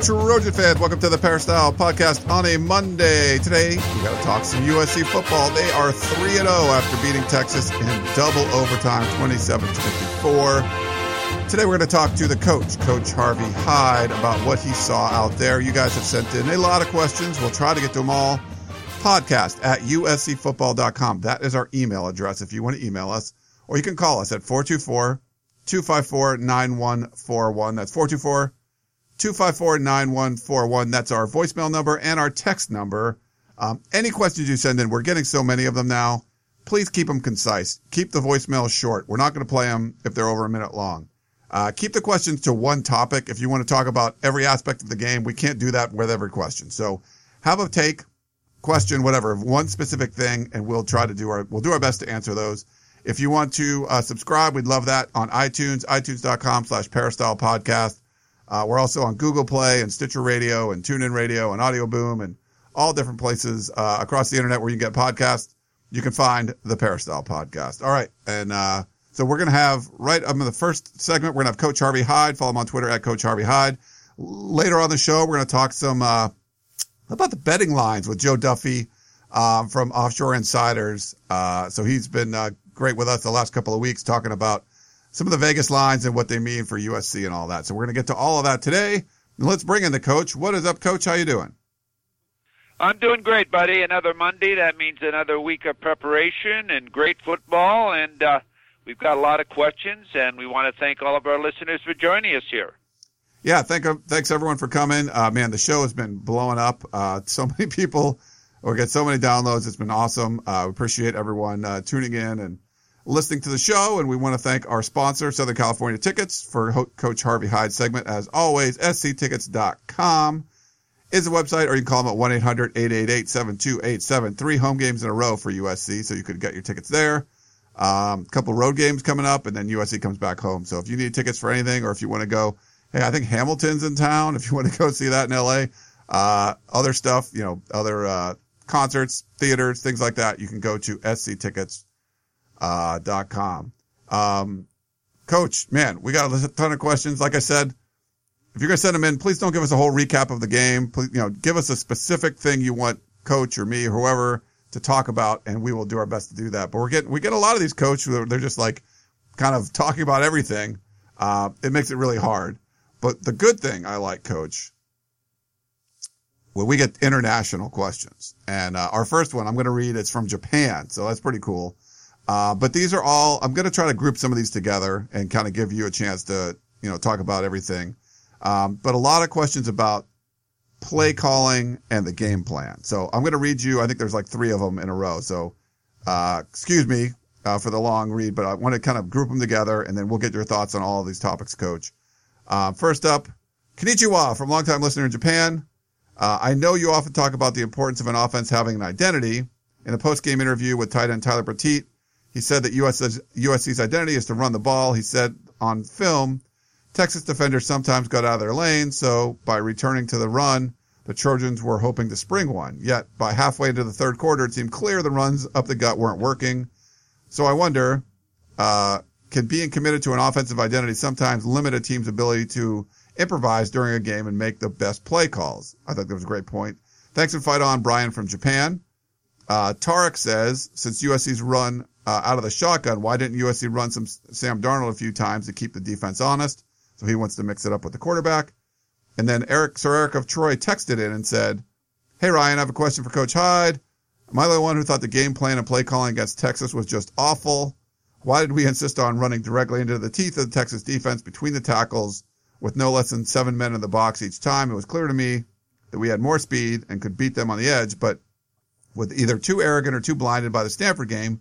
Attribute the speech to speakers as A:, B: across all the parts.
A: Trojan fans. Welcome to the Peristyle Podcast on a Monday. Today, we got to talk some USC football. They are 3 0 after beating Texas in double overtime, 27 24. Today, we're going to talk to the coach, Coach Harvey Hyde, about what he saw out there. You guys have sent in a lot of questions. We'll try to get to them all. Podcast at uscfootball.com. That is our email address if you want to email us, or you can call us at 424 254 9141. That's 424 254 9141. That's our voicemail number and our text number. Um, any questions you send in, we're getting so many of them now. Please keep them concise. Keep the voicemail short. We're not going to play them if they're over a minute long. Uh, keep the questions to one topic. If you want to talk about every aspect of the game, we can't do that with every question. So have a take, question, whatever, one specific thing, and we'll try to do our, we'll do our best to answer those. If you want to uh, subscribe, we'd love that on iTunes, itunes.com slash peristyle podcast. Uh, we're also on Google Play and Stitcher Radio and TuneIn Radio and Audio Boom and all different places uh, across the internet where you can get podcasts. You can find the Peristyle podcast. All right. And uh, so we're going to have right up in the first segment, we're going to have Coach Harvey Hyde. Follow him on Twitter at Coach Harvey Hyde. Later on the show, we're going to talk some uh, about the betting lines with Joe Duffy um, from Offshore Insiders. Uh, so he's been uh, great with us the last couple of weeks talking about some of the Vegas lines and what they mean for USC and all that. So we're going to get to all of that today. And let's bring in the coach. What is up, coach? How you doing?
B: I'm doing great, buddy. Another Monday. That means another week of preparation and great football. And uh, we've got a lot of questions, and we want to thank all of our listeners for joining us here.
A: Yeah, thank thanks everyone for coming. Uh, man, the show has been blowing up. Uh, so many people we get so many downloads. It's been awesome. Uh, we appreciate everyone uh, tuning in and listening to the show. And we want to thank our sponsor, Southern California Tickets, for Ho- Coach Harvey Hyde segment. As always, sctickets.com is the website, or you can call them at 1-800-888-7287. Three home games in a row for USC, so you could get your tickets there. A um, couple road games coming up, and then USC comes back home. So if you need tickets for anything, or if you want to go, hey, I think Hamilton's in town. If you want to go see that in LA, uh, other stuff, you know, other, uh, concerts, theaters, things like that, you can go to sctickets.com. Uh, um, coach, man, we got a ton of questions. Like I said, if you're going to send them in, please don't give us a whole recap of the game. Please, you know, give us a specific thing you want coach or me or whoever to talk about and we will do our best to do that. But we're getting, we get a lot of these coaches, they're just like kind of talking about everything. Uh, it makes it really hard. But the good thing I like, coach, well, we get international questions. And uh, our first one I'm going to read, it's from Japan. So that's pretty cool. Uh, but these are all, I'm going to try to group some of these together and kind of give you a chance to, you know, talk about everything. Um, but a lot of questions about play calling and the game plan. So I'm going to read you, I think there's like three of them in a row. So, uh, excuse me, uh, for the long read, but I want to kind of group them together and then we'll get your thoughts on all of these topics, coach. Uh, first up, Konnichiwa from longtime listener in Japan. Uh, I know you often talk about the importance of an offense having an identity. In a post-game interview with tight end Tyler Petite, he said that USC's, USC's identity is to run the ball. He said on film, Texas defenders sometimes got out of their lane, so by returning to the run, the Trojans were hoping to spring one. Yet by halfway into the third quarter, it seemed clear the runs up the gut weren't working. So I wonder, uh, can being committed to an offensive identity sometimes limit a team's ability to improvise during a game and make the best play calls. I thought that was a great point. Thanks and fight on, Brian from Japan. Uh, Tarek says, since USC's run uh, out of the shotgun, why didn't USC run some Sam Darnold a few times to keep the defense honest? So he wants to mix it up with the quarterback. And then Eric, Sir Eric of Troy texted in and said, Hey Ryan, I have a question for Coach Hyde. Am I the one who thought the game plan and play calling against Texas was just awful? Why did we insist on running directly into the teeth of the Texas defense between the tackles with no less than seven men in the box each time. It was clear to me that we had more speed and could beat them on the edge, but with either too arrogant or too blinded by the Stanford game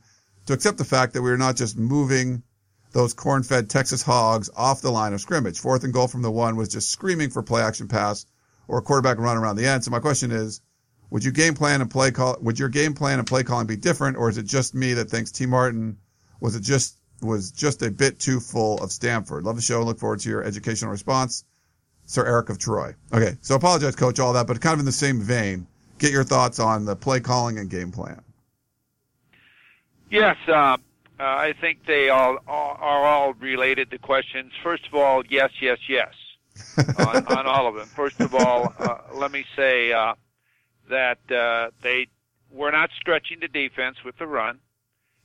A: to accept the fact that we were not just moving those corn-fed Texas hogs off the line of scrimmage. Fourth and goal from the one was just screaming for play action pass or a quarterback run around the end. So my question is, Would you game plan and play call? Would your game plan and play calling be different, or is it just me that thinks Tee Martin was it just was just a bit too full of Stanford? Love the show and look forward to your educational response, Sir Eric of Troy. Okay, so apologize, Coach, all that, but kind of in the same vein. Get your thoughts on the play calling and game plan.
B: Yes, uh, uh, I think they all, all are all related to questions. First of all, yes, yes, yes, on, on all of them. First of all, uh, let me say uh, that uh, they were not stretching the defense with the run.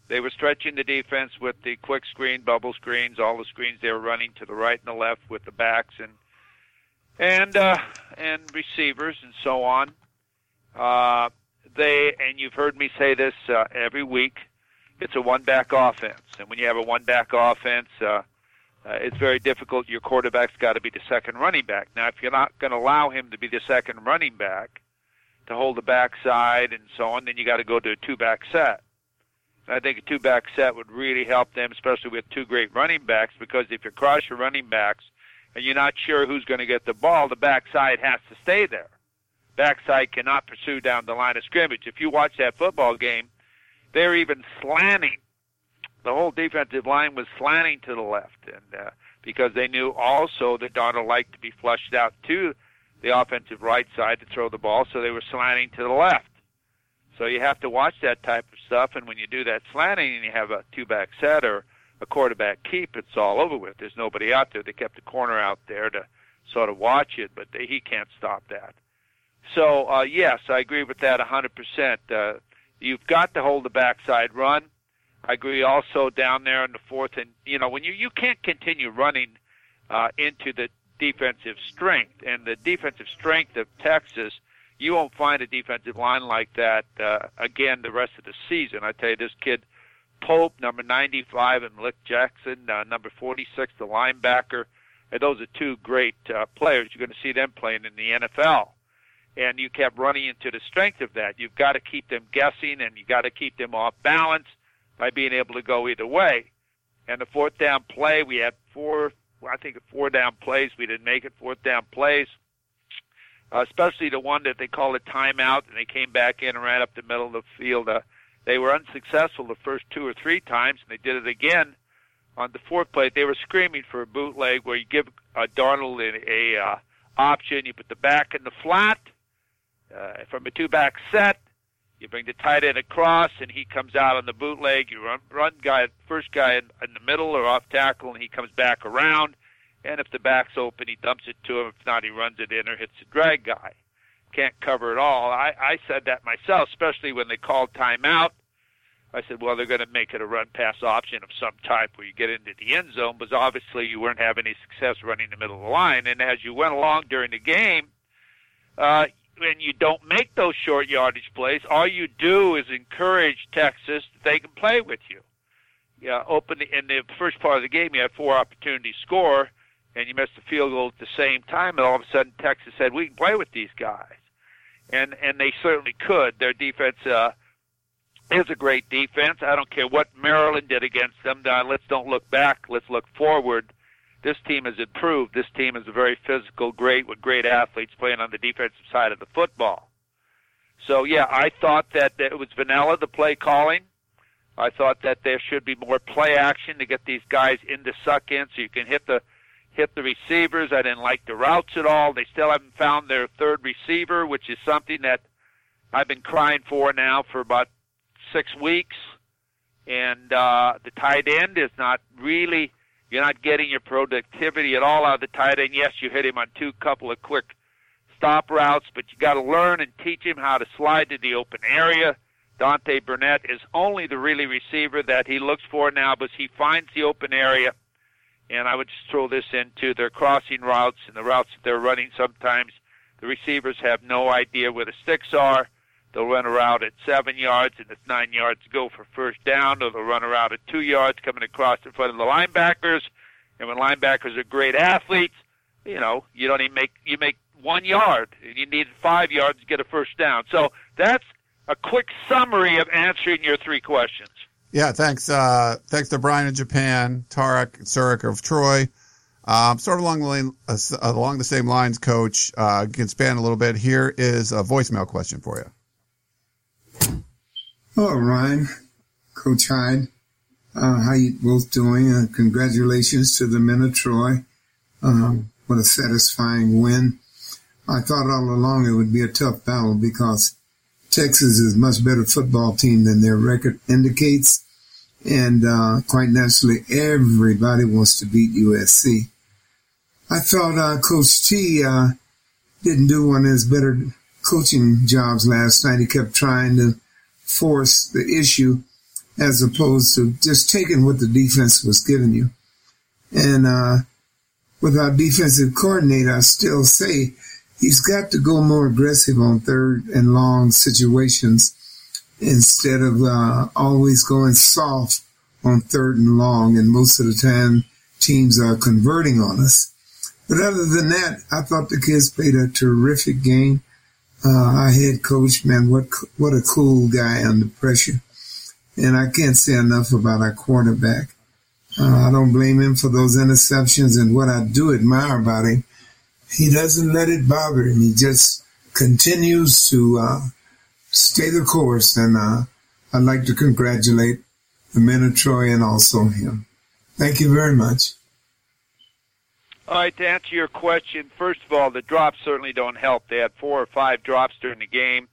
B: They were stretching the defense with the quick screen, bubble screens, all the screens they were running to the right and the left with the backs and and uh, and receivers and so on. Uh, they and you've heard me say this uh, every week. It's a one-back offense, and when you have a one-back offense, uh, uh, it's very difficult. Your quarterback's got to be the second running back. Now, if you're not going to allow him to be the second running back to hold the backside and so on, then you got to go to a two-back set. I think a two back set would really help them, especially with two great running backs, because if you cross your running backs and you're not sure who's going to get the ball, the backside has to stay there. Backside cannot pursue down the line of scrimmage. If you watch that football game, they're even slanting. The whole defensive line was slanting to the left, and uh, because they knew also that Darnold liked to be flushed out to the offensive right side to throw the ball, so they were slanting to the left. So you have to watch that type of stuff, and when you do that slanting and you have a two-back set or a quarterback keep, it's all over with. There's nobody out there. They kept the corner out there to sort of watch it, but they, he can't stop that. So uh, yes, I agree with that 100%. Uh, you've got to hold the backside run. I agree also down there in the fourth, and you know when you you can't continue running uh, into the defensive strength and the defensive strength of Texas you won't find a defensive line like that uh, again the rest of the season. I tell you, this kid Pope, number 95, and Lick Jackson, uh, number 46, the linebacker. And those are two great uh, players. You're going to see them playing in the NFL. And you kept running into the strength of that. You've got to keep them guessing, and you've got to keep them off balance by being able to go either way. And the fourth down play, we had four, I think, four down plays. We didn't make it fourth down plays uh, especially the one that they called a timeout and they came back in and ran up the middle of the field. Uh, they were unsuccessful the first two or three times, and they did it again on the fourth play. They were screaming for a bootleg where you give uh, Darnold a, a uh, option, you put the back in the flat uh, from a two-back set. You bring the tight end across, and he comes out on the bootleg. You run, run guy, first guy in, in the middle or off tackle, and he comes back around and if the back's open, he dumps it to him. If not, he runs it in or hits the drag guy. Can't cover it all. I, I said that myself, especially when they called timeout. I said, well, they're going to make it a run pass option of some type where you get into the end zone, but obviously you weren't having any success running the middle of the line. And as you went along during the game, uh, when you don't make those short yardage plays, all you do is encourage Texas that they can play with you. Yeah, open the, in the first part of the game, you had four opportunities to score and you missed a field goal at the same time, and all of a sudden Texas said we can play with these guys, and and they certainly could. Their defense uh, is a great defense. I don't care what Maryland did against them. Uh, let's don't look back. Let's look forward. This team has improved. This team is a very physical, great with great athletes playing on the defensive side of the football. So yeah, I thought that it was vanilla the play calling. I thought that there should be more play action to get these guys into suck in so you can hit the hit the receivers. I didn't like the routes at all. They still haven't found their third receiver, which is something that I've been crying for now for about six weeks. And uh, the tight end is not really, you're not getting your productivity at all out of the tight end. Yes, you hit him on two couple of quick stop routes, but you got to learn and teach him how to slide to the open area. Deontay Burnett is only the really receiver that he looks for now, but he finds the open area – and I would just throw this into their crossing routes and the routes that they're running. Sometimes the receivers have no idea where the sticks are. They'll run a route at seven yards and it's nine yards to go for first down, or they'll run a route at two yards coming across in front of the linebackers. And when linebackers are great athletes, you know, you don't even make you make one yard you need five yards to get a first down. So that's a quick summary of answering your three questions.
A: Yeah, thanks. Uh, thanks to Brian in Japan, Tarek Sir Eric of Troy. Um, sort of along the lane, uh, along the same lines, Coach. Uh, can span a little bit. Here is a voicemail question for you.
C: Hello, Ryan, Coach Hyde. Uh, how you both doing? Uh, congratulations to the men of Troy. Um, what a satisfying win. I thought all along it would be a tough battle because Texas is a much better football team than their record indicates. And, uh, quite naturally, everybody wants to beat USC. I thought, uh, Coach T, uh, didn't do one his better coaching jobs last night. He kept trying to force the issue as opposed to just taking what the defense was giving you. And, uh, with our defensive coordinator, I still say he's got to go more aggressive on third and long situations instead of, uh, always going soft on third and long. And most of the time teams are converting on us. But other than that, I thought the kids played a terrific game. Uh, our head coach, man, what, what a cool guy under pressure. And I can't say enough about our quarterback. Uh, I don't blame him for those interceptions and what I do admire about him. He doesn't let it bother him. He just continues to, uh, stay the course. And, uh, I'd like to congratulate the men of Troy and also him. Thank you very much.
B: All right, to answer your question, first of all, the drops certainly don't help. They had four or five drops during the game.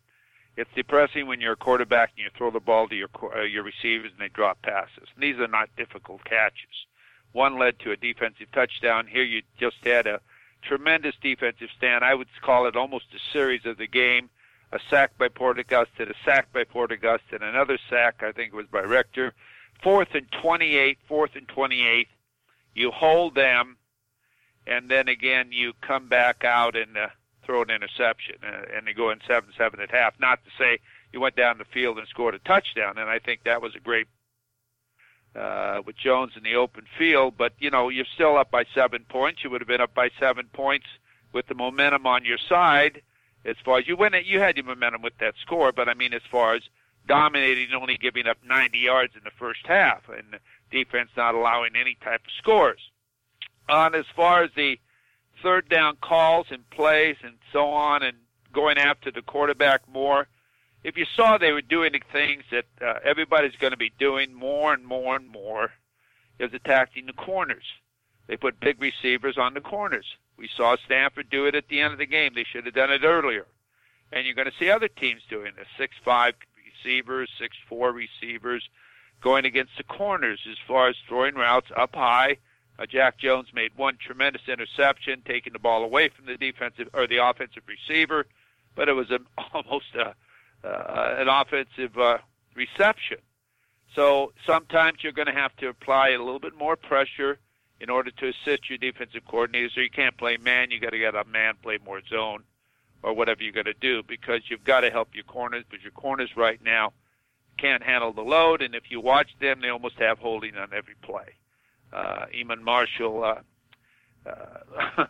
B: It's depressing when you're a quarterback and you throw the ball to your uh, your receivers and they drop passes. And these are not difficult catches. One led to a defensive touchdown. Here you just had a tremendous defensive stand. I would call it almost a series of the game. A sack by Porter Gustin, a sack by Porter Gustin, and another sack, I think it was by Rector. Fourth and 28, fourth and 28. You hold them and then again you come back out and uh, throw an interception, uh, and they go in seven seven at half. Not to say you went down the field and scored a touchdown, and I think that was a great uh, with Jones in the open field. But you know you're still up by seven points. You would have been up by seven points with the momentum on your side. As far as you win it, you had your momentum with that score. But I mean, as far as dominating, only giving up 90 yards in the first half, and defense not allowing any type of scores on as far as the third down calls and plays and so on and going after the quarterback more. If you saw they were doing the things that uh, everybody's going to be doing more and more and more, is attacking the corners. They put big receivers on the corners. We saw Stanford do it at the end of the game. They should have done it earlier. And you're going to see other teams doing this. Six five receivers, six four receivers, going against the corners as far as throwing routes up high uh, Jack Jones made one tremendous interception, taking the ball away from the defensive or the offensive receiver, but it was an, almost a, uh, an offensive uh, reception. So sometimes you're going to have to apply a little bit more pressure in order to assist your defensive coordinators. So you can't play man; you got to get a man play more zone or whatever you got to do because you've got to help your corners. But your corners right now can't handle the load, and if you watch them, they almost have holding on every play uh, Iman Marshall. Uh, uh,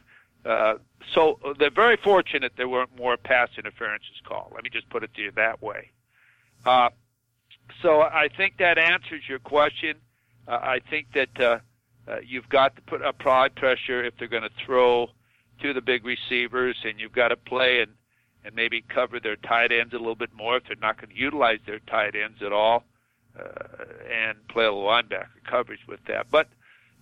B: uh, so they're very fortunate there weren't more pass interferences called. Let me just put it to you that way. So I think that answers your question. I think that you've got to put apply pressure if they're going to throw to the big receivers, and you've got to play and and maybe cover their tight ends a little bit more if they're not going to utilize their tight ends at all, uh, and play a linebacker coverage with that. But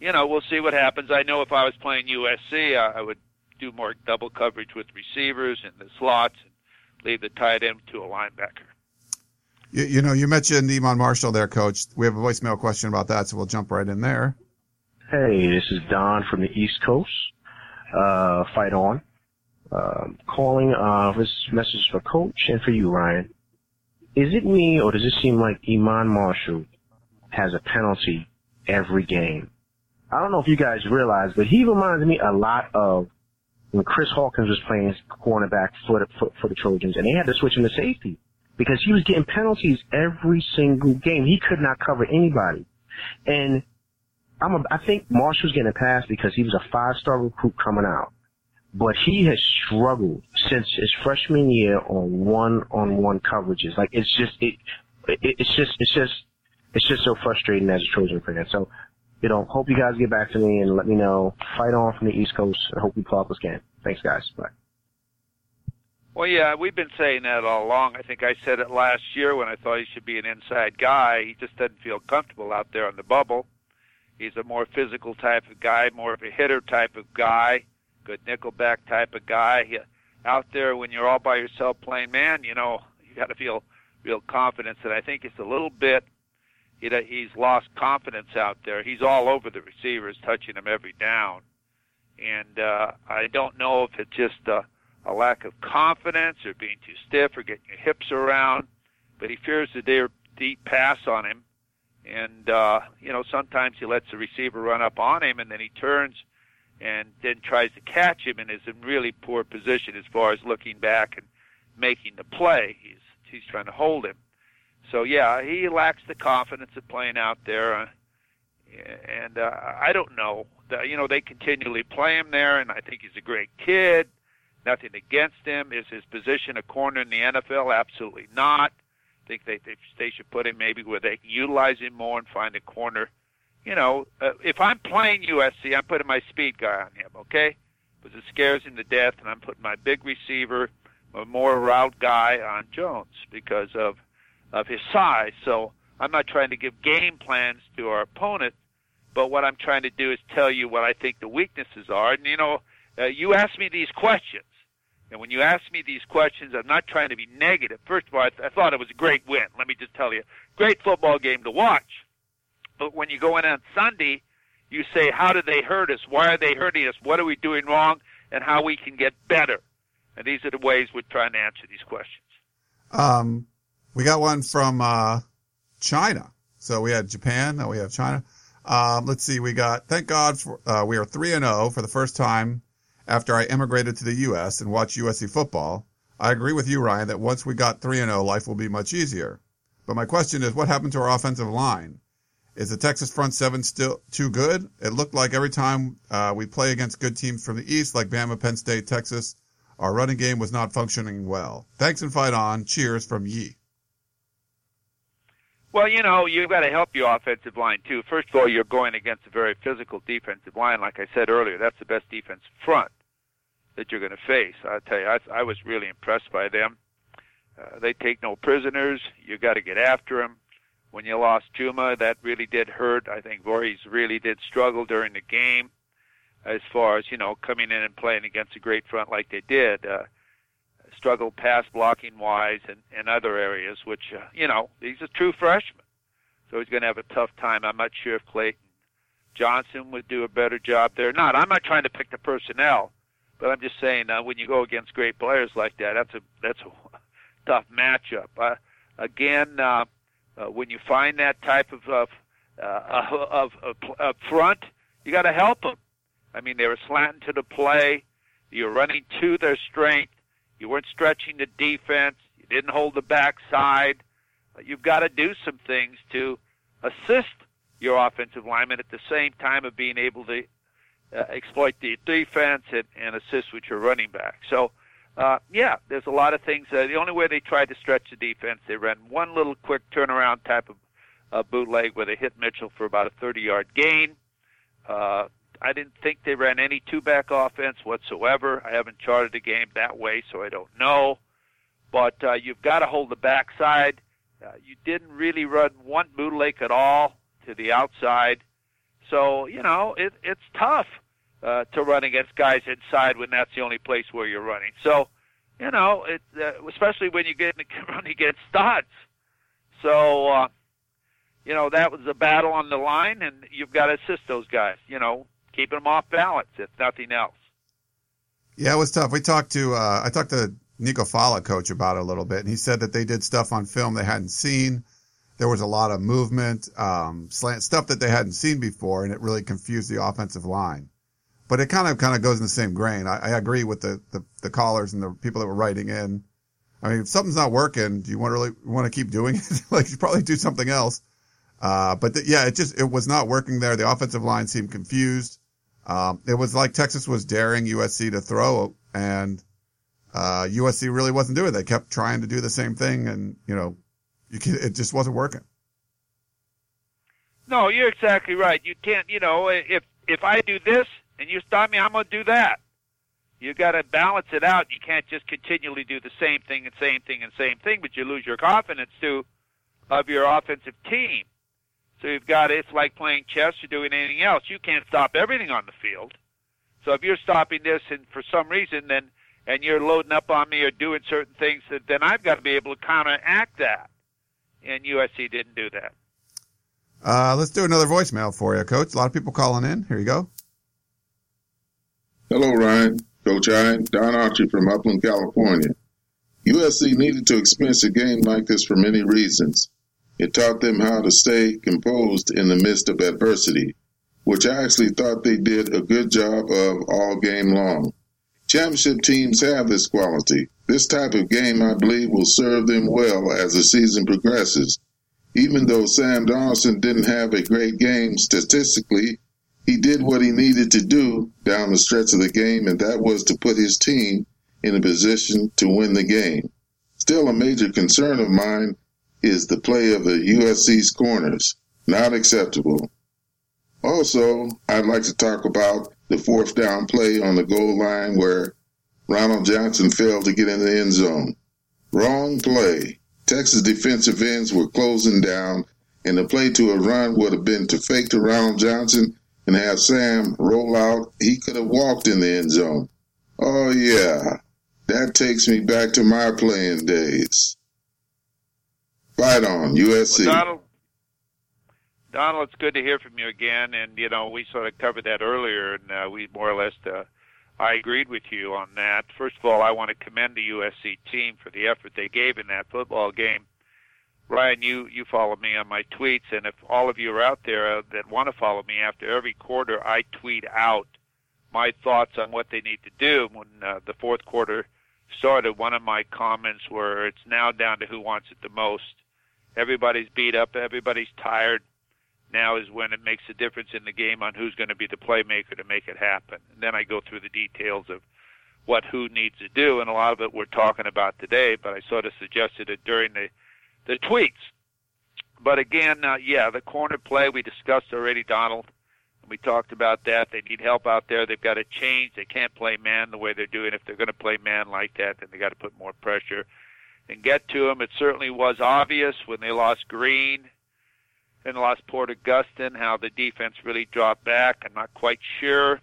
B: you know, we'll see what happens. I know if I was playing USC, I, I would do more double coverage with receivers and the slots and leave the tight end to a linebacker.
A: You, you know, you mentioned Iman Marshall there, Coach. We have a voicemail question about that, so we'll jump right in there.
D: Hey, this is Don from the East Coast. Uh, fight on. Um, calling, uh, this message for Coach and for you, Ryan. Is it me or does it seem like Iman Marshall has a penalty every game? I don't know if you guys realize, but he reminds me a lot of when Chris Hawkins was playing cornerback for the, for, for the Trojans, and they had to switch him to safety because he was getting penalties every single game. He could not cover anybody, and I'm a, I think Marshall's getting a pass because he was a five-star recruit coming out, but he has struggled since his freshman year on one-on-one coverages. Like it's just it, it it's just it's just it's just so frustrating as a Trojan fan. So you know, hope you guys get back to me and let me know. Fight on from the East Coast. I hope we pull off this game. Thanks, guys. Bye.
B: Well, yeah, we've been saying that all along. I think I said it last year when I thought he should be an inside guy. He just doesn't feel comfortable out there on the bubble. He's a more physical type of guy, more of a hitter type of guy, good nickelback type of guy. He, out there when you're all by yourself playing man, you know, you got to feel real confidence. And I think it's a little bit. You know, he's lost confidence out there. He's all over the receivers, touching them every down. And uh, I don't know if it's just. Uh, a lack of confidence or being too stiff or getting your hips around. But he fears the deep pass on him. And, uh, you know, sometimes he lets the receiver run up on him and then he turns and then tries to catch him and is in really poor position as far as looking back and making the play. He's, he's trying to hold him. So yeah, he lacks the confidence of playing out there. Uh, and, uh, I don't know. You know, they continually play him there and I think he's a great kid Nothing against him. Is his position a corner in the NFL? Absolutely not. I think they they, they should put him maybe where they can utilize him more and find a corner. You know, uh, if I'm playing USC, I'm putting my speed guy on him. Okay, because it scares him to death, and I'm putting my big receiver, a more route guy on Jones because of of his size. So I'm not trying to give game plans to our opponent, but what I'm trying to do is tell you what I think the weaknesses are. And you know, uh, you ask me these questions. And when you ask me these questions, I'm not trying to be negative. First of all, I, th- I thought it was a great win. Let me just tell you, great football game to watch. But when you go in on Sunday, you say, how did they hurt us? Why are they hurting us? What are we doing wrong? And how we can get better. And these are the ways we're trying to answer these questions.
A: Um, we got one from uh, China. So we had Japan, now we have China. Um, let's see, we got, thank God for, uh, we are 3 and 0 for the first time after I immigrated to the U.S. and watched USC football, I agree with you, Ryan, that once we got 3 and 0, life will be much easier. But my question is, what happened to our offensive line? Is the Texas front seven still too good? It looked like every time uh, we play against good teams from the East, like Bama, Penn State, Texas, our running game was not functioning well. Thanks and fight on. Cheers from Yi.
B: Well, you know, you've got to help your offensive line too. First of all, you're going against a very physical defensive line. Like I said earlier, that's the best defense front that you're going to face. I tell you, I, I was really impressed by them. Uh, they take no prisoners. You got to get after them. When you lost Chuma, that really did hurt. I think Vorhees really did struggle during the game, as far as you know, coming in and playing against a great front like they did. Uh, struggled pass blocking wise and, and other areas, which uh, you know he's a true freshman, so he's going to have a tough time. I'm not sure if Clayton Johnson would do a better job there. Not, I'm not trying to pick the personnel. But I'm just saying, uh, when you go against great players like that, that's a that's a tough matchup. Uh, again, uh, uh, when you find that type of of, uh, of, of, of front, you got to help them. I mean, they were slanting to the play. You're running to their strength. You weren't stretching the defense. You didn't hold the backside. You've got to do some things to assist your offensive lineman at the same time of being able to uh, exploit the defense and, and assist with your running back. So, uh, yeah, there's a lot of things. Uh, the only way they tried to stretch the defense, they ran one little quick turnaround type of uh, bootleg where they hit Mitchell for about a 30-yard gain. Uh, I didn't think they ran any two-back offense whatsoever. I haven't charted the game that way, so I don't know. But uh, you've got to hold the backside. Uh, you didn't really run one bootleg at all to the outside. So, you know, it, it's tough uh, to run against guys inside when that's the only place where you're running. So, you know, it, uh, especially when you get running against studs. So, uh, you know, that was a battle on the line, and you've got to assist those guys. You know, keeping them off balance, if nothing else.
A: Yeah, it was tough. We talked to uh, I talked to Nico Falah, coach, about it a little bit, and he said that they did stuff on film they hadn't seen there was a lot of movement, um, slant stuff that they hadn't seen before, and it really confused the offensive line. But it kind of kind of goes in the same grain. I, I agree with the, the, the callers and the people that were writing in. I mean, if something's not working, do you want to really want to keep doing it? like, you probably do something else. Uh, but the, yeah, it just it was not working there. The offensive line seemed confused. Um, it was like Texas was daring USC to throw, and uh, USC really wasn't doing it. They kept trying to do the same thing, and you know, you can, it just wasn't working.
B: No, you're exactly right. You can't, you know, if if I do this and you stop me, I'm going to do that. You got to balance it out. You can't just continually do the same thing and same thing and same thing, but you lose your confidence too of your offensive team. So you've got it's like playing chess or doing anything else. You can't stop everything on the field. So if you're stopping this and for some reason then and you're loading up on me or doing certain things, that then I've got to be able to counteract that. And USC didn't do that.
A: Uh, let's do another voicemail for you, Coach. A lot of people calling in. Here you go.
E: Hello, Ryan. Coach I, Don Archie from Upland, California. USC needed to experience a game like this for many reasons. It taught them how to stay composed in the midst of adversity, which I actually thought they did a good job of all game long. Championship teams have this quality. This type of game, I believe, will serve them well as the season progresses. Even though Sam Darnold didn't have a great game statistically, he did what he needed to do down the stretch of the game, and that was to put his team in a position to win the game. Still, a major concern of mine is the play of the USC's corners. Not acceptable. Also, I'd like to talk about the fourth down play on the goal line where Ronald Johnson failed to get in the end zone. Wrong play. Texas defensive ends were closing down, and the play to a run would have been to fake to Ronald Johnson and have Sam roll out. He could have walked in the end zone. Oh, yeah. That takes me back to my playing days. Fight on, USC.
B: Well, Donald, Donald, it's good to hear from you again. And, you know, we sort of covered that earlier, and uh, we more or less, uh, I agreed with you on that. First of all, I want to commend the USC team for the effort they gave in that football game. Ryan, you you follow me on my tweets, and if all of you are out there uh, that want to follow me, after every quarter, I tweet out my thoughts on what they need to do. When uh, the fourth quarter started, one of my comments were, "It's now down to who wants it the most." Everybody's beat up, everybody's tired. Now is when it makes a difference in the game on who's going to be the playmaker to make it happen. And then I go through the details of what who needs to do, and a lot of it we're talking about today. But I sort of suggested it during the the tweets. But again, uh, yeah, the corner play we discussed already, Donald. We talked about that. They need help out there. They've got to change. They can't play man the way they're doing. If they're going to play man like that, then they got to put more pressure and get to them. It certainly was obvious when they lost Green and lost Porter Gustin how the defense really dropped back. I'm not quite sure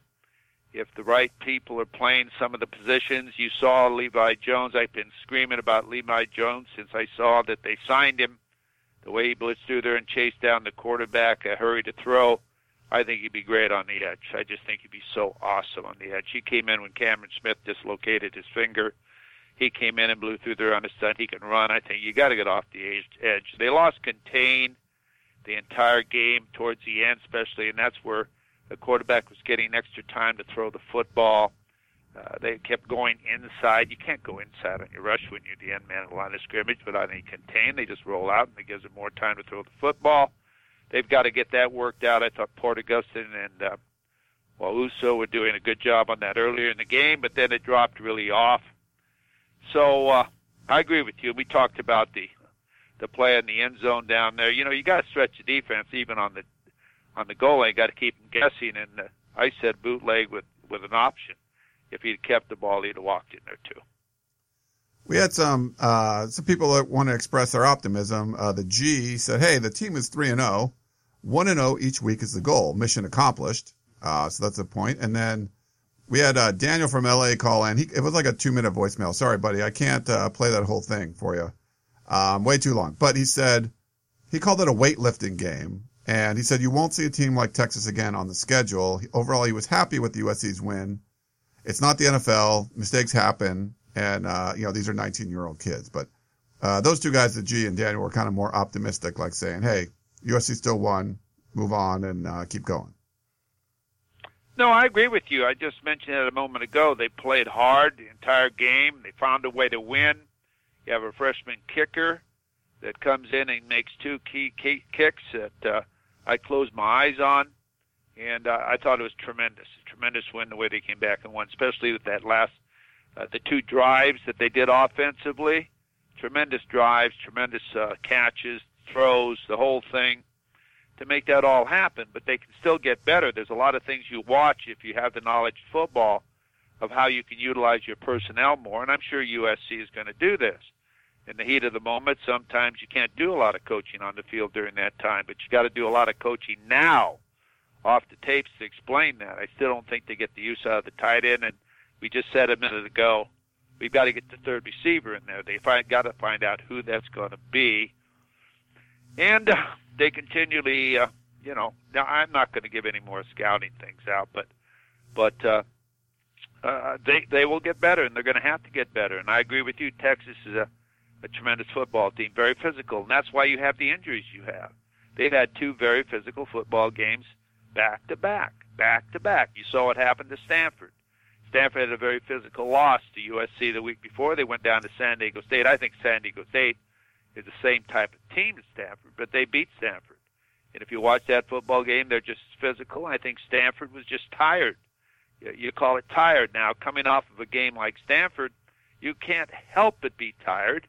B: if the right people are playing some of the positions. You saw Levi Jones. I've been screaming about Levi Jones since I saw that they signed him. The way he blitzed through there and chased down the quarterback, a hurry to throw. I think he'd be great on the edge. I just think he'd be so awesome on the edge. He came in when Cameron Smith dislocated his finger. He came in and blew through there on his stunt. He can run. I think you got to get off the edge. They lost contain the entire game towards the end, especially, and that's where the quarterback was getting extra time to throw the football. Uh, they kept going inside. You can't go inside on your rush when you're the end man of the line of scrimmage, but on a contain, they just roll out and it gives them more time to throw the football. They've got to get that worked out. I thought Porter Gustin and uh, Nwosu were doing a good job on that earlier in the game, but then it dropped really off. So uh, I agree with you. We talked about the the play in the end zone down there. You know, you got to stretch the defense even on the on the goal line. Got to keep him guessing. And uh, I said bootleg with with an option. If he'd kept the ball, he'd have walked in there too.
A: We had some uh, some people that want to express their optimism. Uh, the G said, "Hey, the team is three and zero. Oh. One and zero oh each week is the goal. Mission accomplished. Uh, so that's the point." And then we had uh, Daniel from LA call in. He, it was like a two minute voicemail. Sorry, buddy, I can't uh, play that whole thing for you. Um, way too long. But he said he called it a weightlifting game, and he said, you won't see a team like Texas again on the schedule. Overall, he was happy with the USC's win. It's not the NFL. Mistakes happen. And, uh, you know, these are 19 year old kids. But, uh, those two guys, the G and Daniel, were kind of more optimistic, like saying, hey, USC still won, move on and, uh, keep going.
B: No, I agree with you. I just mentioned it a moment ago. They played hard the entire game. They found a way to win. You have a freshman kicker that comes in and makes two key, key kicks that, uh, I closed my eyes on, and uh, I thought it was tremendous. A tremendous win the way they came back and won, especially with that last uh, the two drives that they did offensively. Tremendous drives, tremendous uh, catches, throws, the whole thing to make that all happen. But they can still get better. There's a lot of things you watch if you have the knowledge of football of how you can utilize your personnel more. And I'm sure USC is going to do this. In the heat of the moment, sometimes you can't do a lot of coaching on the field during that time, but you got to do a lot of coaching now off the tapes to explain that. I still don't think they get the use out of the tight end. And we just said a minute ago, we've got to get the third receiver in there. They find, got to find out who that's going to be. And uh, they continually, uh, you know, now I'm not going to give any more scouting things out, but, but, uh, uh, they they will get better, and they're going to have to get better. And I agree with you. Texas is a, a tremendous football team, very physical, and that's why you have the injuries you have. They've had two very physical football games back to back, back to back. You saw what happened to Stanford. Stanford had a very physical loss to USC the week before. They went down to San Diego State. I think San Diego State is the same type of team as Stanford, but they beat Stanford. And if you watch that football game, they're just physical. I think Stanford was just tired you call it tired now. Coming off of a game like Stanford, you can't help but be tired.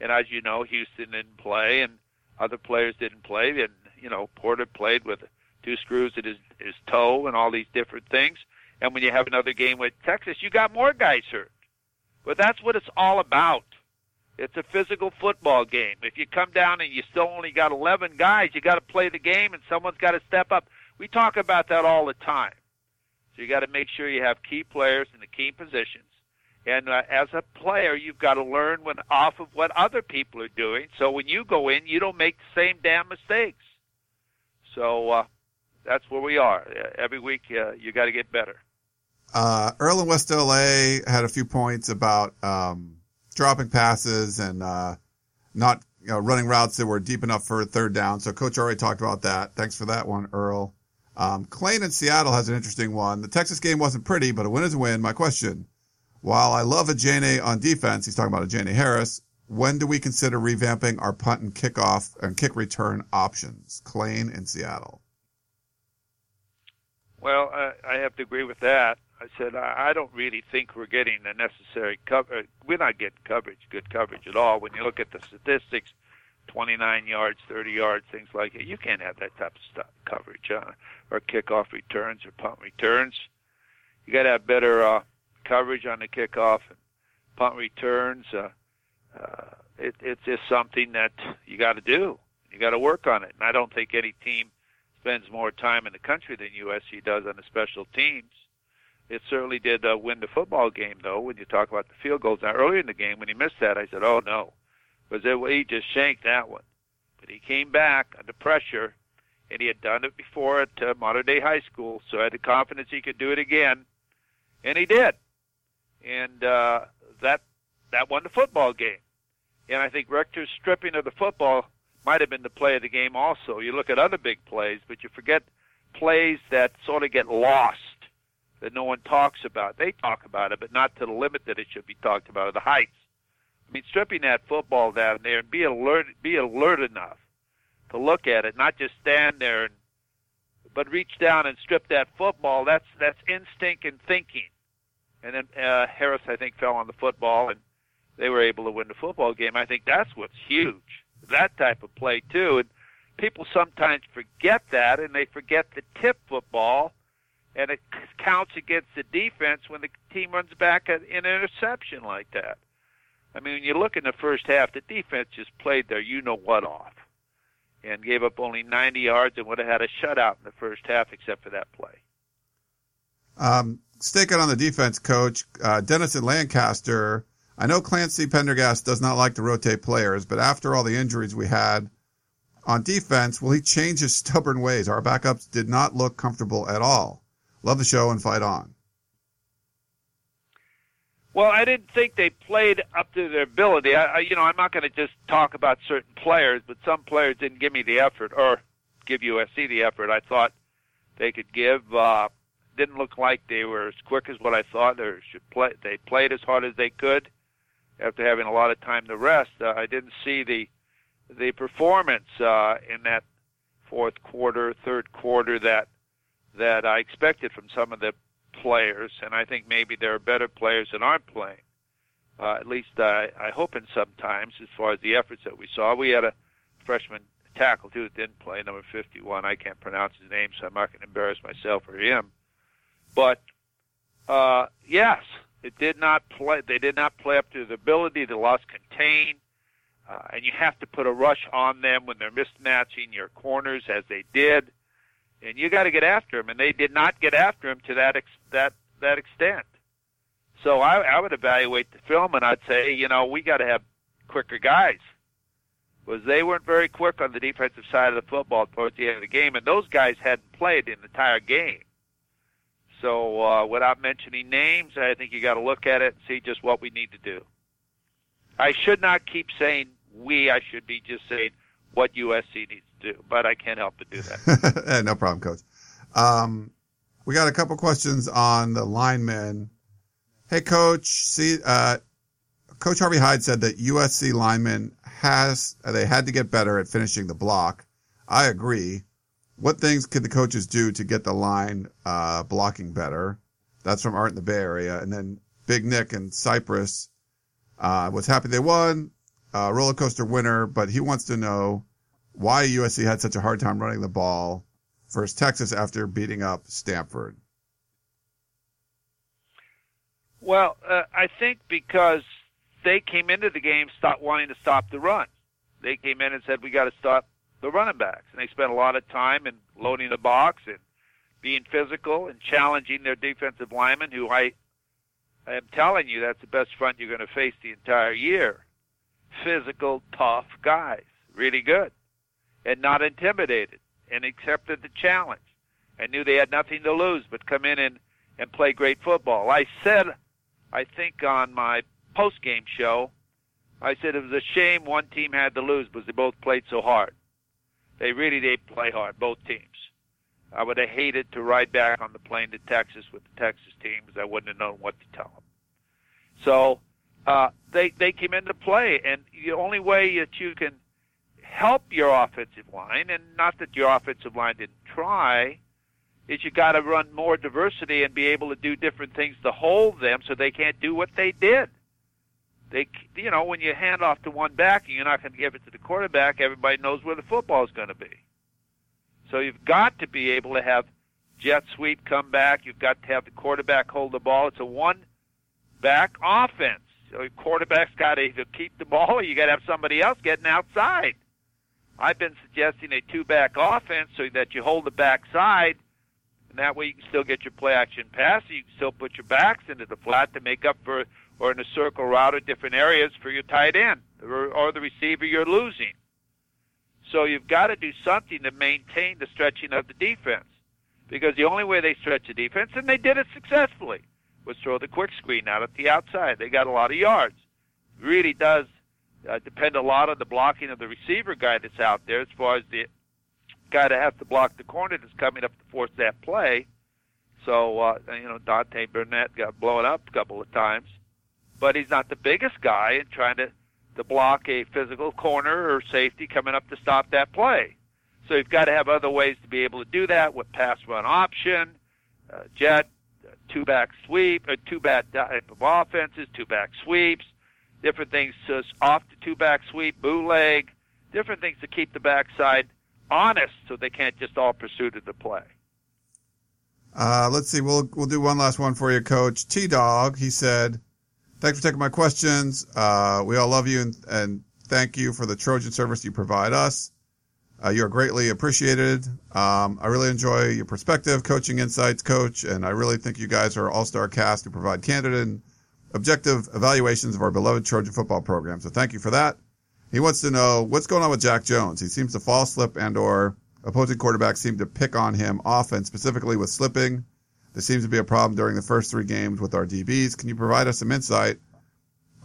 B: And as you know, Houston didn't play, and other players didn't play, and you know Porter played with two screws in his his toe and all these different things. And when you have another game with Texas, you got more guys hurt. But that's what it's all about. It's a physical football game. If you come down and you still only got 11 guys, you got to play the game and someone's got to step up. We talk about that all the time. So you got to make sure you have key players in the key positions. And uh, as a player, you've got to learn when off of what other people are doing. So when you go in, you don't make the same damn mistakes. So uh, that's where we are. Every week, uh, you got to get better.
A: Uh, Earl in West LA had a few points about um, dropping passes and uh, not you know, running routes that were deep enough for a third down. So Coach already talked about that. Thanks for that one, Earl. Um, in Seattle has an interesting one. The Texas game wasn't pretty, but a win is a win. My question, while I love a Ajene on defense, he's talking about a Ajene Harris, when do we consider revamping our punt and kickoff and kick return options? Clayton in Seattle.
B: Well, I, I have to agree with that. I said I, I don't really think we're getting the necessary cover. Uh, we're not getting coverage, good coverage at all. When you look at the statistics, 29 yards, 30 yards, things like that. You can't have that type of stuff, coverage uh, or kickoff returns or punt returns. You got to have better uh, coverage on the kickoff and punt returns. Uh, uh, it, it's just something that you got to do. You got to work on it. And I don't think any team spends more time in the country than USC does on the special teams. It certainly did uh, win the football game, though. When you talk about the field goals, now earlier in the game when he missed that, I said, "Oh no, that he just shanked that one. But he came back under pressure, and he had done it before at uh, Mater Dei High School, so I had the confidence he could do it again, and he did. And uh, that that won the football game. And I think Rector's stripping of the football might have been the play of the game also. You look at other big plays, but you forget plays that sort of get lost that no one talks about. They talk about it, but not to the limit that it should be talked about, or the heights. I mean, stripping that football down there and be alert, be alert enough to look at it, not just stand there and, but reach down and strip that football. That's that's instinct and thinking. And then uh, Harris, I think, fell on the football, and they were able to win the football game. I think that's what's huge. That type of play too, and people sometimes forget that, and they forget the tip football, and it counts against the defense when the team runs back in an interception like that. I mean, when you look in the first half, the defense just played their you know what off and gave up only 90 yards and would have had a shutout in the first half except for that play.
A: Um, sticking on the defense, coach, uh, Dennis in Lancaster. I know Clancy Pendergast does not like to rotate players, but after all the injuries we had on defense, will he change his stubborn ways? Our backups did not look comfortable at all. Love the show and fight on.
B: Well, I didn't think they played up to their ability. I, I you know, I'm not going to just talk about certain players, but some players didn't give me the effort or give USC the effort I thought they could give. Uh, didn't look like they were as quick as what I thought they should play. They played as hard as they could after having a lot of time to rest. Uh, I didn't see the the performance uh, in that fourth quarter, third quarter that that I expected from some of the players, and I think maybe there are better players that aren't playing. Uh, at least I, I hope in sometimes, as far as the efforts that we saw. We had a freshman tackle too that didn't play, number 51. I can't pronounce his name, so I'm not going to embarrass myself or him. But Uh, yes, it did not play. They did not play up to their ability. They lost contain, uh, and you have to put a rush on them when they're mismatching your corners as they did, and you got to get after them. And they did not get after him to that ex- that that extent. So I, I would evaluate the film, and I'd say, you know, we got to have quicker guys. because they weren't very quick on the defensive side of the football towards the end of the game, and those guys hadn't played the entire game. So, uh, without mentioning names, I think you got to look at it and see just what we need to do. I should not keep saying we. I should be just saying what USC needs do, but I can't help but do that.
A: no problem, Coach. Um, we got a couple questions on the linemen. Hey, Coach. See, uh, Coach Harvey Hyde said that USC linemen has they had to get better at finishing the block. I agree what things can the coaches do to get the line uh, blocking better? That's from Art in the Bay Area. And then Big Nick and Cypress uh, was happy they won, uh, roller coaster winner, but he wants to know why USC had such a hard time running the ball versus Texas after beating up Stanford.
B: Well, uh, I think because they came into the game stop wanting to stop the run. They came in and said we got to stop the running backs, and they spent a lot of time in loading the box and being physical and challenging their defensive linemen, who I, I am telling you, that's the best front you're going to face the entire year. Physical, tough guys, really good, and not intimidated, and accepted the challenge, and knew they had nothing to lose but come in and and play great football. I said, I think on my post game show, I said it was a shame one team had to lose because they both played so hard. They really did play hard, both teams. I would have hated to ride back on the plane to Texas with the Texas team because I wouldn't have known what to tell them. So uh, they they came into play, and the only way that you can help your offensive line, and not that your offensive line didn't try, is you got to run more diversity and be able to do different things to hold them so they can't do what they did they, you know, when you hand off to one back and you're not going to give it to the quarterback, everybody knows where the football is going to be. So you've got to be able to have jet sweep come back. You've got to have the quarterback hold the ball. It's a one back offense. So your quarterback's got to either keep the ball or you got to have somebody else getting outside. I've been suggesting a two back offense so that you hold the backside and that way you can still get your play action pass. You can still put your backs into the flat to make up for or in a circle route at different areas for your tight end or, or the receiver you're losing. So you've got to do something to maintain the stretching of the defense. Because the only way they stretch the defense, and they did it successfully, was throw the quick screen out at the outside. They got a lot of yards. Really does uh, depend a lot on the blocking of the receiver guy that's out there as far as the guy that has to block the corner that's coming up to force that play. So, uh, you know, Deontay Burnett got blown up a couple of times but he's not the biggest guy in trying to to block a physical corner or safety coming up to stop that play. So you've got to have other ways to be able to do that with pass run option, uh, jet, uh, two back sweep, uh, two back type of offenses, two back sweeps, different things to off the two back sweep, bootleg, different things to keep the backside honest so they can't just all pursue to the play.
A: Uh, let's see. We'll we'll do one last one for you, Coach T Dog. He said, Thanks for taking my questions. Uh, we all love you and, and, thank you for the Trojan service you provide us. Uh, you are greatly appreciated. Um, I really enjoy your perspective, coaching insights, coach, and I really think you guys are all-star cast who provide candid and objective evaluations of our beloved Trojan football program. So thank you for that. He wants to know what's going on with Jack Jones. He seems to fall slip and or opposing quarterbacks seem to pick on him often, specifically with slipping this seems to be a problem during the first three games with our DBs. Can you provide us some insight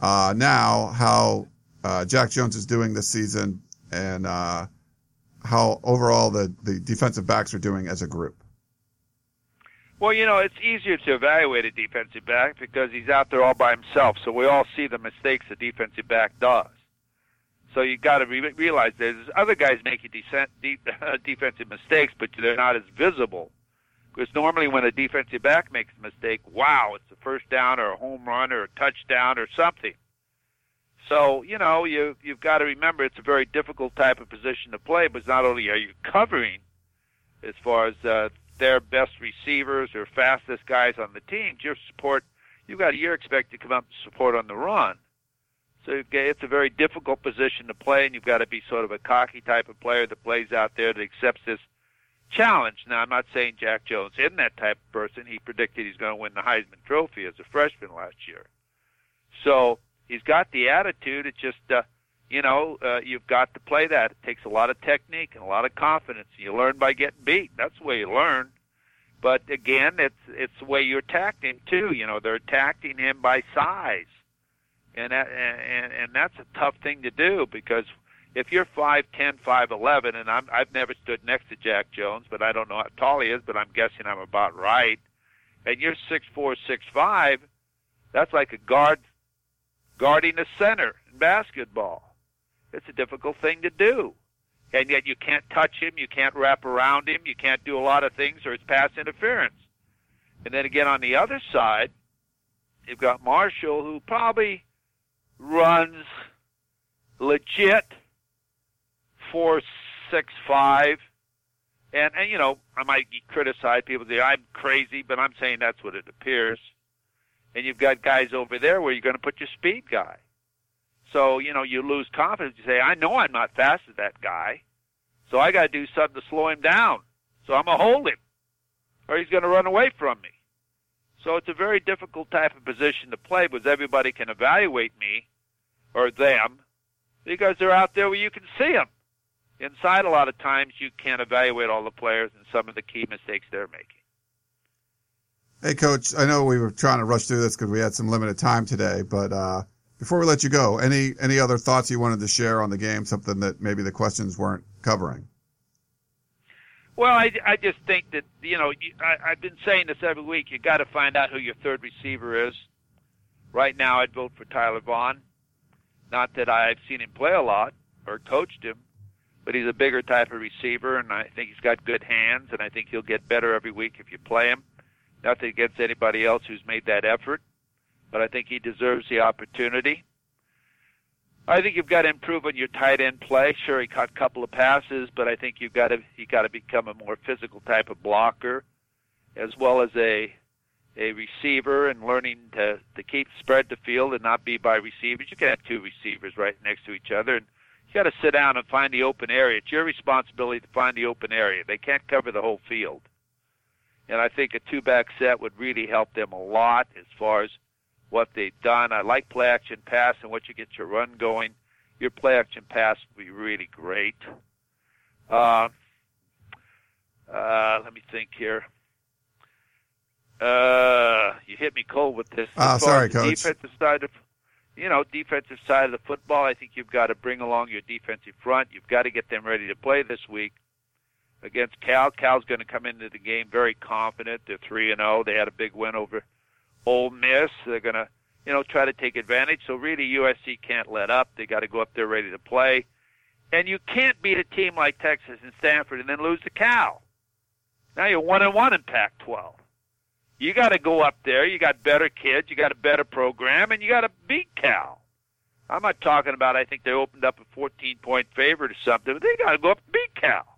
A: uh, now how uh, Jack Jones is doing this season and uh, how overall the, the defensive backs are doing as a group?
B: Well, you know, it's easier to evaluate a defensive back because he's out there all by himself. So we all see the mistakes a defensive back does. So you got to re- realize there's other guys making decent, de- defensive mistakes, but they're not as visible because normally when a defensive back makes a mistake, wow, it's a first down or a home run or a touchdown or something. So, you know, you you've got to remember it's a very difficult type of position to play, but not only are you covering as far as uh, their best receivers or fastest guys on the team. Your support, you've got you're expected to come up and support on the run. So it's a very difficult position to play, and you've got to be sort of a cocky type of player that plays out there that accepts this challenge. Now, I'm not saying Jack Jones isn't that type of person. He predicted he's going to win the Heisman Trophy as a freshman last year. So he's got the attitude. It's just, uh, you know, uh, you've got to play that. It takes a lot of technique and a lot of confidence. You learn by getting beat. That's the way you learn. But again, it's it's the way you attacked him too. You know, they're attacking him by size and that, and and that's a tough thing to do because if you're five ten, five eleven, and I'm I've never stood next to Jack Jones, but I don't know how tall he is, but I'm guessing I'm about right. And you're six four, six five, that's like a guard guarding a center in basketball. It's a difficult thing to do. And yet you can't touch him, you can't wrap around him, you can't do a lot of things or it's pass interference. And then again on the other side, you've got Marshall who probably runs legit four six five and and you know I might criticize people say I'm crazy, but I'm saying that's what it appears. And you've got guys over there where you're going to put your speed guy. So you know you lose confidence. You say I know I'm not fast as that guy, so I got to do something to slow him down. So I'm gonna hold him, or he's going to run away from me. So it's a very difficult type of position to play because everybody can evaluate me or them because they're out there where you can see them. Inside, a lot of times, you can't evaluate all the players and some of the key mistakes they're making.
A: Hey, Coach, I know we were trying to rush through this because we had some limited time today, but uh, before we let you go, any any other thoughts you wanted to share on the game? Something that maybe the questions weren't covering.
B: Well, I, I just think that you know I, I've been saying this every week. You got to find out who your third receiver is. Right now, I'd vote for Tyler Vaughn. Not that I've seen him play a lot or coached him, but he's a bigger type of receiver, and I think he's got good hands, and I think he'll get better every week if you play him. Nothing against anybody else who's made that effort, but I think he deserves the opportunity. I think you've got to improve on your tight end play. Sure, he caught a couple of passes, but I think you've got to you got to become a more physical type of blocker, as well as a a receiver and learning to to keep spread the field and not be by receivers. You can have two receivers right next to each other, and you got to sit down and find the open area. It's your responsibility to find the open area. They can't cover the whole field, and I think a two back set would really help them a lot as far as what they've done. I like play action pass and once you get your run going, your play action pass will be really great. Uh, uh, let me think here. Uh, you hit me cold with this.
A: Oh, sorry, coach.
B: Defensive side of, you know, defensive side of the football. I think you've got to bring along your defensive front. You've got to get them ready to play this week against Cal. Cal's going to come into the game very confident. They're three and zero. Oh. They had a big win over Ole Miss. They're going to, you know, try to take advantage. So really, USC can't let up. They got to go up there ready to play. And you can't beat a team like Texas and Stanford and then lose to Cal. Now you're one and one in Pac-12. You got to go up there. You got better kids. You got a better program, and you got to beat Cal. I'm not talking about. I think they opened up a 14 point favorite or something, but they got to go up and beat Cal.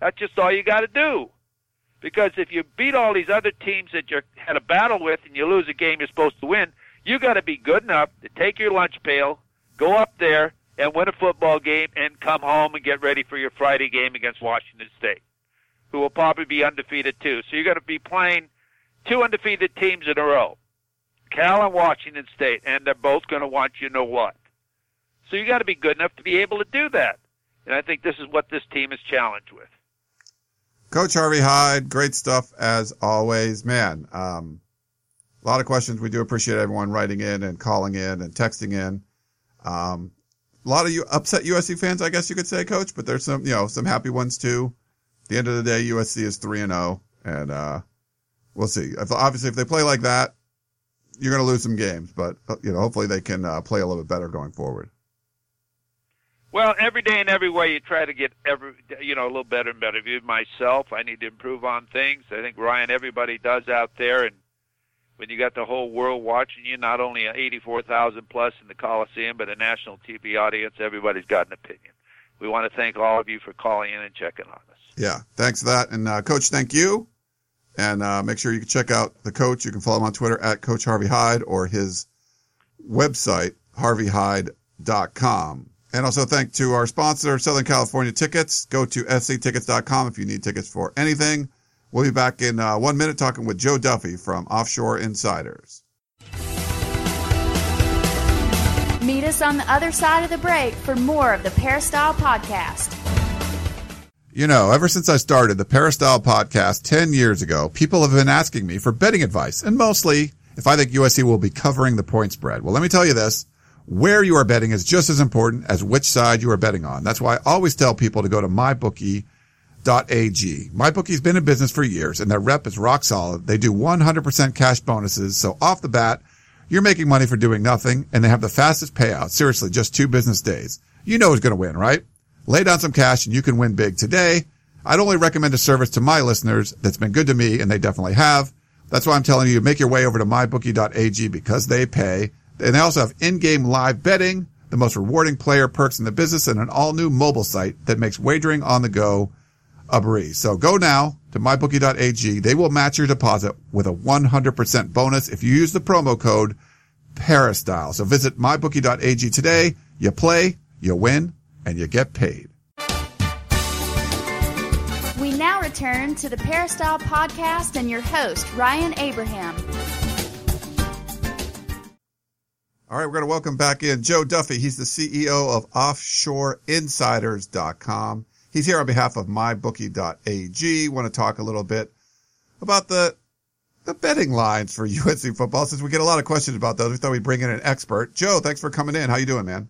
B: That's just all you got to do. Because if you beat all these other teams that you had a battle with and you lose a game you're supposed to win, you got to be good enough to take your lunch pail, go up there and win a football game, and come home and get ready for your Friday game against Washington State, who will probably be undefeated too. So you're going to be playing two undefeated teams in a row, Cal and Washington State, and they're both going to want you know what. So you got to be good enough to be able to do that. And I think this is what this team is challenged with.
A: Coach Harvey Hyde, great stuff as always. Man, um, a lot of questions. We do appreciate everyone writing in and calling in and texting in. Um, a lot of you upset USC fans, I guess you could say, Coach, but there's some, you know, some happy ones too. At the end of the day, USC is three and zero, oh, and uh, we'll see. If, obviously, if they play like that, you're going to lose some games, but uh, you know, hopefully they can uh, play a little bit better going forward.
B: Well, every day and every way you try to get every you know a little better and better. Even myself, I need to improve on things. I think Ryan, everybody does out there, and when you got the whole world watching you, not only 84,000 plus in the Coliseum, but a national TV audience, everybody's got an opinion. We want to thank all of you for calling in and checking on us.
A: Yeah, thanks for that, and uh, Coach, thank you. And uh, make sure you check out the coach. You can follow him on Twitter at Coach Harvey Hyde or his website, harveyhyde.com. And also thank to our sponsor, Southern California Tickets. Go to sctickets.com if you need tickets for anything. We'll be back in uh, one minute talking with Joe Duffy from Offshore Insiders.
F: Meet us on the other side of the break for more of the Peristyle Podcast.
A: You know, ever since I started the Peristyle Podcast 10 years ago, people have been asking me for betting advice, and mostly if I think USC will be covering the point spread. Well, let me tell you this. Where you are betting is just as important as which side you are betting on. That's why I always tell people to go to mybookie.ag. MyBookie's been in business for years and their rep is rock solid. They do 100% cash bonuses. So off the bat, you're making money for doing nothing and they have the fastest payout. Seriously, just two business days. You know who's going to win, right? Lay down some cash and you can win big today. I'd only recommend a service to my listeners that's been good to me and they definitely have. That's why I'm telling you, make your way over to mybookie.ag because they pay. And they also have in-game live betting, the most rewarding player perks in the business, and an all-new mobile site that makes wagering on the go a breeze. So go now to mybookie.ag. They will match your deposit with a 100% bonus if you use the promo code Peristyle. So visit mybookie.ag today. You play, you win, and you get paid.
F: We now return to the Peristyle Podcast and your host, Ryan Abraham.
A: All right, we're going to welcome back in Joe Duffy. He's the CEO of OffshoreInsiders.com. He's here on behalf of MyBookie.ag. Want to talk a little bit about the the betting lines for USC football since we get a lot of questions about those. We thought we'd bring in an expert. Joe, thanks for coming in. How you doing, man?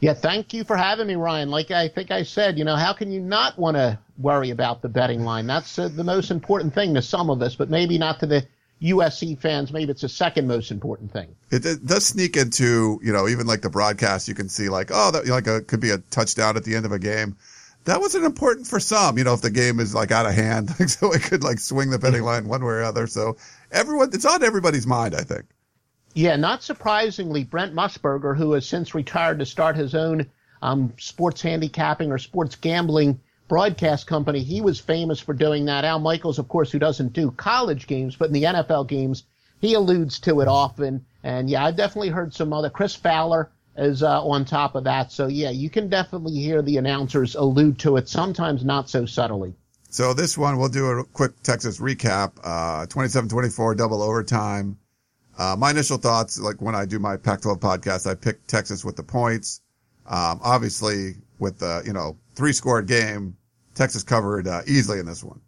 G: Yeah, thank you for having me, Ryan. Like I think I said, you know, how can you not want to worry about the betting line? That's uh, the most important thing to some of us, but maybe not to the USC fans. Maybe it's the second most important thing.
A: It, it does sneak into, you know, even like the broadcast, you can see like, oh, that like a, could be a touchdown at the end of a game. That wasn't important for some, you know, if the game is like out of hand, so it could like swing the betting line one way or other. So everyone, it's on everybody's mind, I think.
G: Yeah, not surprisingly, Brent Musburger, who has since retired to start his own um, sports handicapping or sports gambling broadcast company, he was famous for doing that. Al Michaels, of course, who doesn't do college games, but in the NFL games, he alludes to it often. And yeah, I've definitely heard some other. Chris Fowler is uh, on top of that. So yeah, you can definitely hear the announcers allude to it, sometimes not so subtly.
A: So this one, we'll do a quick Texas recap. Uh, 27-24 double overtime. Uh, my initial thoughts, like when I do my Pac-12 podcast, I pick Texas with the points. Um, obviously with the, you know, three scored game, Texas covered uh, easily in this one.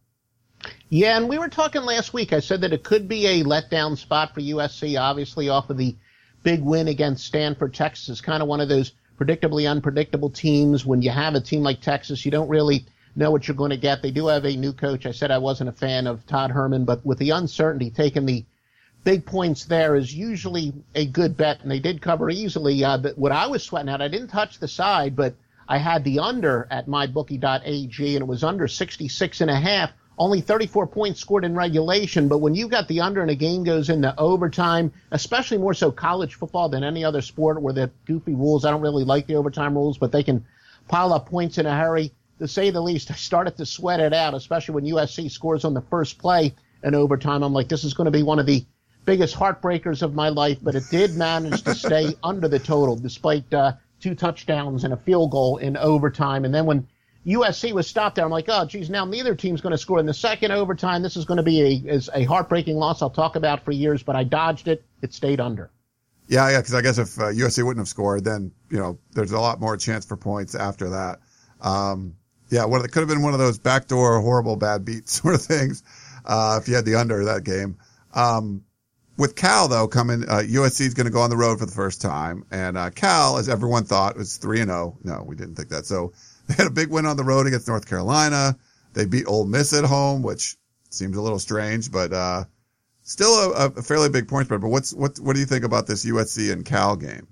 G: Yeah, and we were talking last week. I said that it could be a letdown spot for USC, obviously off of the big win against Stanford. Texas is kind of one of those predictably unpredictable teams. When you have a team like Texas, you don't really know what you're going to get. They do have a new coach. I said I wasn't a fan of Tom Herman, but with the uncertainty, taking the big points there is usually a good bet, and they did cover easily. Uh, but what I was sweating out, I didn't touch the side, but I had the under at mybookie.ag, and it was under 66 and a half. Only 34 points scored in regulation, but when you got the under and a game goes into overtime, especially more so college football than any other sport where the goofy rules, I don't really like the overtime rules, but they can pile up points in a hurry. To say the least, I started to sweat it out, especially when USC scores on the first play in overtime. I'm like, this is going to be one of the biggest heartbreakers of my life, but it did manage to stay under the total despite uh, two touchdowns and a field goal in overtime. And then when USC was stopped there, I'm like, oh, geez, now neither team's going to score in the second overtime. This is going to be a, is a heartbreaking loss I'll talk about for years, but I dodged it. It stayed under.
A: Yeah, yeah, because I guess if uh, USC wouldn't have scored, then you know there's a lot more chance for points after that. Um, yeah, one of could have been one of those backdoor horrible bad beat sort of things uh, if you had the under that game. Um, with Cal though coming, uh, USC is going to go on the road for the first time, and uh, Cal, as everyone thought, was three and zero. No, we didn't think that. So they had a big win on the road against North Carolina. They beat Ole Miss at home, which seems a little strange, but uh, still a, a, fairly big point spread. But what's what what do you think about this USC and Cal game?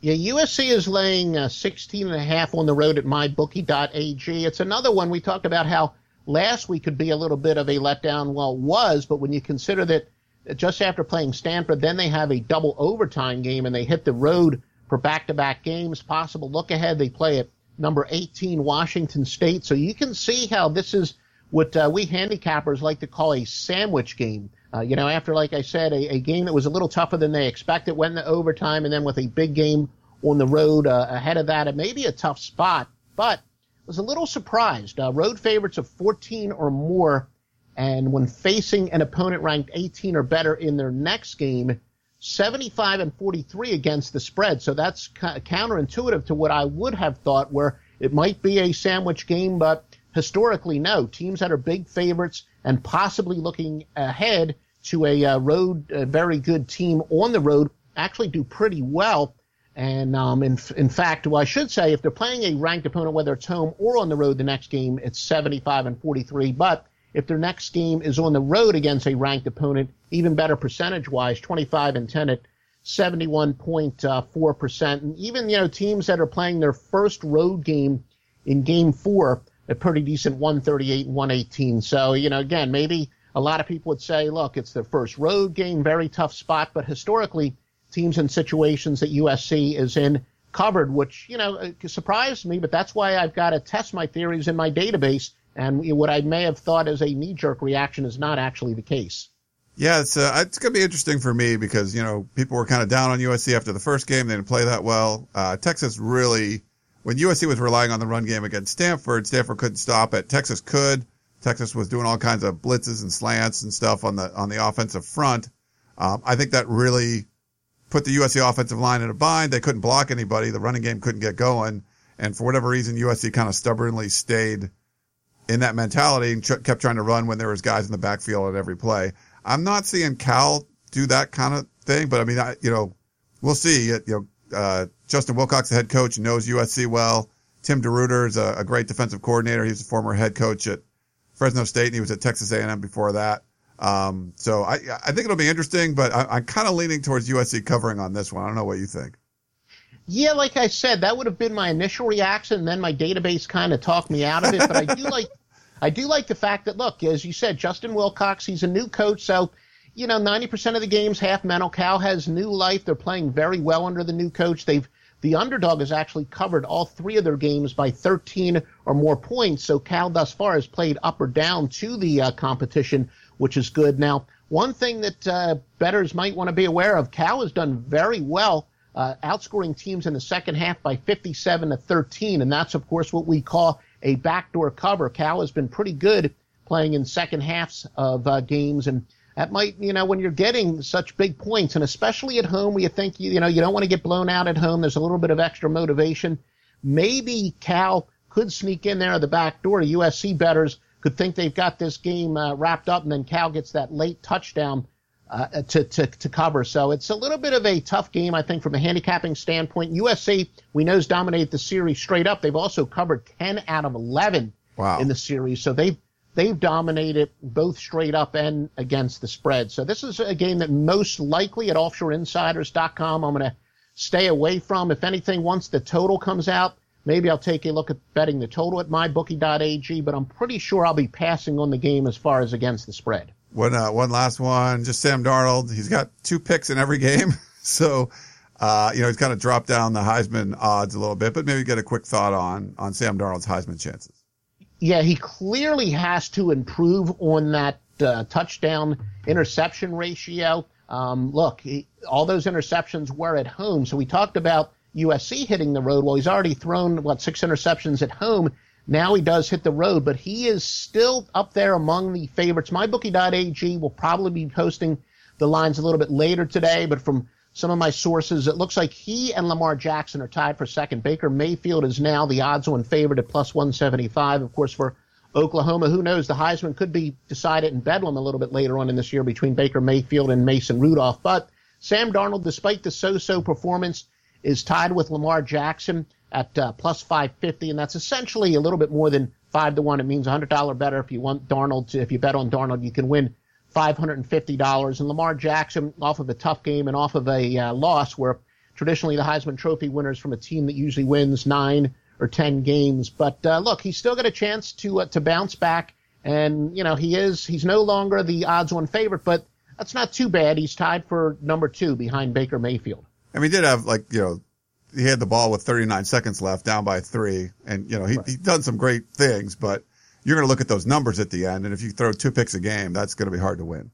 G: Yeah, USC is laying uh, 16 and a half on the road at mybookie.ag. It's another one we talked about how last week could be a little bit of a letdown. Well, was, but when you consider that just after playing Stanford, then they have a double overtime game and they hit the road for back-to-back games. Possible look ahead. They play at number 18 Washington State. So you can see how this is what uh, we handicappers like to call a sandwich game. Uh, you know, after, like I said, a, a, game that was a little tougher than they expected, went into overtime, and then with a big game on the road uh, ahead of that, it may be a tough spot, but was a little surprised. Uh, road favorites of 14 or more, and when facing an opponent ranked 18 or better in their next game, 75 and 43 against the spread. So that's counterintuitive to what I would have thought, where it might be a sandwich game, but historically, no. Teams that are big favorites and possibly looking ahead to a uh, road, a very good team on the road actually do pretty well. And um, in, in fact, well, I should say, if they're playing a ranked opponent, whether it's home or on the road, the next game it's 75 and 43. But if their next game is on the road against a ranked opponent, even better percentage-wise, 25 and 10 at 71.4%. And even you know teams that are playing their first road game in Game Four, a pretty decent 138 and 118. So you know, again, maybe a lot of people would say, look, it's their first road game, very tough spot, but historically teams and situations that USC is in covered, which, you know, surprised me, but that's why I've got to test my theories in my database. And what I may have thought as a knee jerk reaction is not actually the case.
A: Yeah, it's uh, it's gonna be interesting for me because you know people were kind of down on USC after the first game; they didn't play that well. Uh, Texas really, when USC was relying on the run game against Stanford, Stanford couldn't stop it. Texas could. Texas was doing all kinds of blitzes and slants and stuff on the on the offensive front. Um, I think that really put the USC offensive line in a bind. They couldn't block anybody. The running game couldn't get going. And for whatever reason, USC kind of stubbornly stayed in that mentality and kept trying to run when there was guys in the backfield at every play. I'm not seeing Cal do that kind of thing, but I mean, I, you know, we'll see. You know, uh, Justin Wilcox, the head coach, knows USC well. Tim DeRuyter is a, a great defensive coordinator. He's a former head coach at Fresno State, and he was at Texas A&M before that. Um, so I, I think it'll be interesting, but I, I'm kind of leaning towards USC covering on this one. I don't know what you think.
G: Yeah, like I said, that would have been my initial reaction, and then my database kind of talked me out of it. But I do like, I do like the fact that look, as you said, Justin Wilcox, he's a new coach, so you know, 90% of the games half mental. Cal has new life. They're playing very well under the new coach. They've the underdog has actually covered all three of their games by 13 or more points. So Cal thus far has played up or down to the uh, competition which is good. Now, one thing that uh, bettors might want to be aware of, Cal has done very well, uh, outscoring teams in the second half by 57 to 13, and that's of course what we call a backdoor cover. Cal has been pretty good playing in second halves of uh, games, and that might, you know, when you're getting such big points, and especially at home, where you think, you you know, you don't want to get blown out at home. There's a little bit of extra motivation. Maybe Cal could sneak in there at the back door. USC bettors could think they've got this game uh, wrapped up, and then Cal gets that late touchdown uh, to, to, to cover. So it's a little bit of a tough game, I think, from a handicapping standpoint. USC, we know, has dominated the series straight up. They've also covered 10 out of 11
A: wow.
G: in the series. So they've, they've dominated both straight up and against the spread. So this is a game that most likely at offshoreinsiders.com I'm going to stay away from. If anything, once the total comes out, Maybe I'll take a look at betting the total at mybookie.ag, but I'm pretty sure I'll be passing on the game as far as against the spread.
A: One, uh, one last one, just Sam Darnold. He's got two picks in every game. So, uh, you know, he's kind of dropped down the Heisman odds a little bit, but maybe get a quick thought on, on Sam Darnold's Heisman chances.
G: Yeah, he clearly has to improve on that uh, touchdown interception ratio. Um, look, he, all those interceptions were at home. So we talked about USC hitting the road. Well, he's already thrown, what, six interceptions at home. Now he does hit the road, but he is still up there among the favorites. MyBookie.ag will probably be posting the lines a little bit later today, but from some of my sources, it looks like he and Lamar Jackson are tied for second. Baker Mayfield is now the odds on favorite at plus 175. Of course, for Oklahoma, who knows? The Heisman could be decided in Bedlam a little bit later on in this year between Baker Mayfield and Mason Rudolph. But Sam Darnold, despite the so-so performance, is tied with Lamar Jackson at uh, plus 550, and that's essentially a little bit more than five to one. It means $100 better if you want Darnold. To, if you bet on Darnold, you can win $550. And Lamar Jackson, off of a tough game and off of a uh, loss, where traditionally the Heisman Trophy winners from a team that usually wins nine or ten games. But uh, look, he's still got a chance to uh, to bounce back, and you know he is he's no longer the odds-on favorite, but that's not too bad. He's tied for number two behind Baker Mayfield.
A: I mean, he did have like, you know, he had the ball with 39 seconds left, down by three, and you know he right. he done some great things, but you're going to look at those numbers at the end. And if you throw two picks a game, that's going to be hard to win.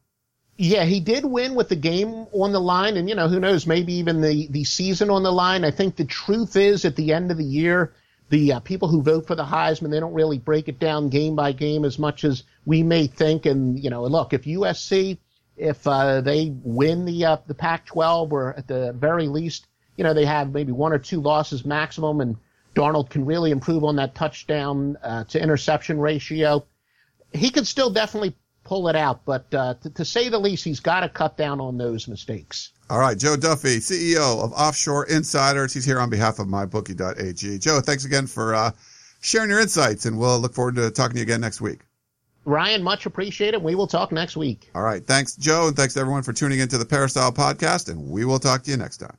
G: Yeah, he did win with the game on the line, and you know who knows, maybe even the the season on the line. I think the truth is, at the end of the year, the uh, people who vote for the Heisman they don't really break it down game by game as much as we may think. And you know, look, if USC if uh, they win the uh, the Pac-12 or at the very least, you know, they have maybe one or two losses maximum, and Darnold can really improve on that touchdown uh, to interception ratio. He could still definitely pull it out. But uh, to, to, say the least, he's got to cut down on those mistakes.
A: All right, Joe Duffy, CEO of Offshore Insiders. He's here on behalf of MyBookie.ag. Joe, thanks again for uh, sharing your insights, and we'll look forward to talking to you again next week.
G: Ryan, much appreciated. We will talk next week.
A: All right. Thanks, Joe, and thanks everyone for tuning into the Peristyle podcast, and we will talk to you next time.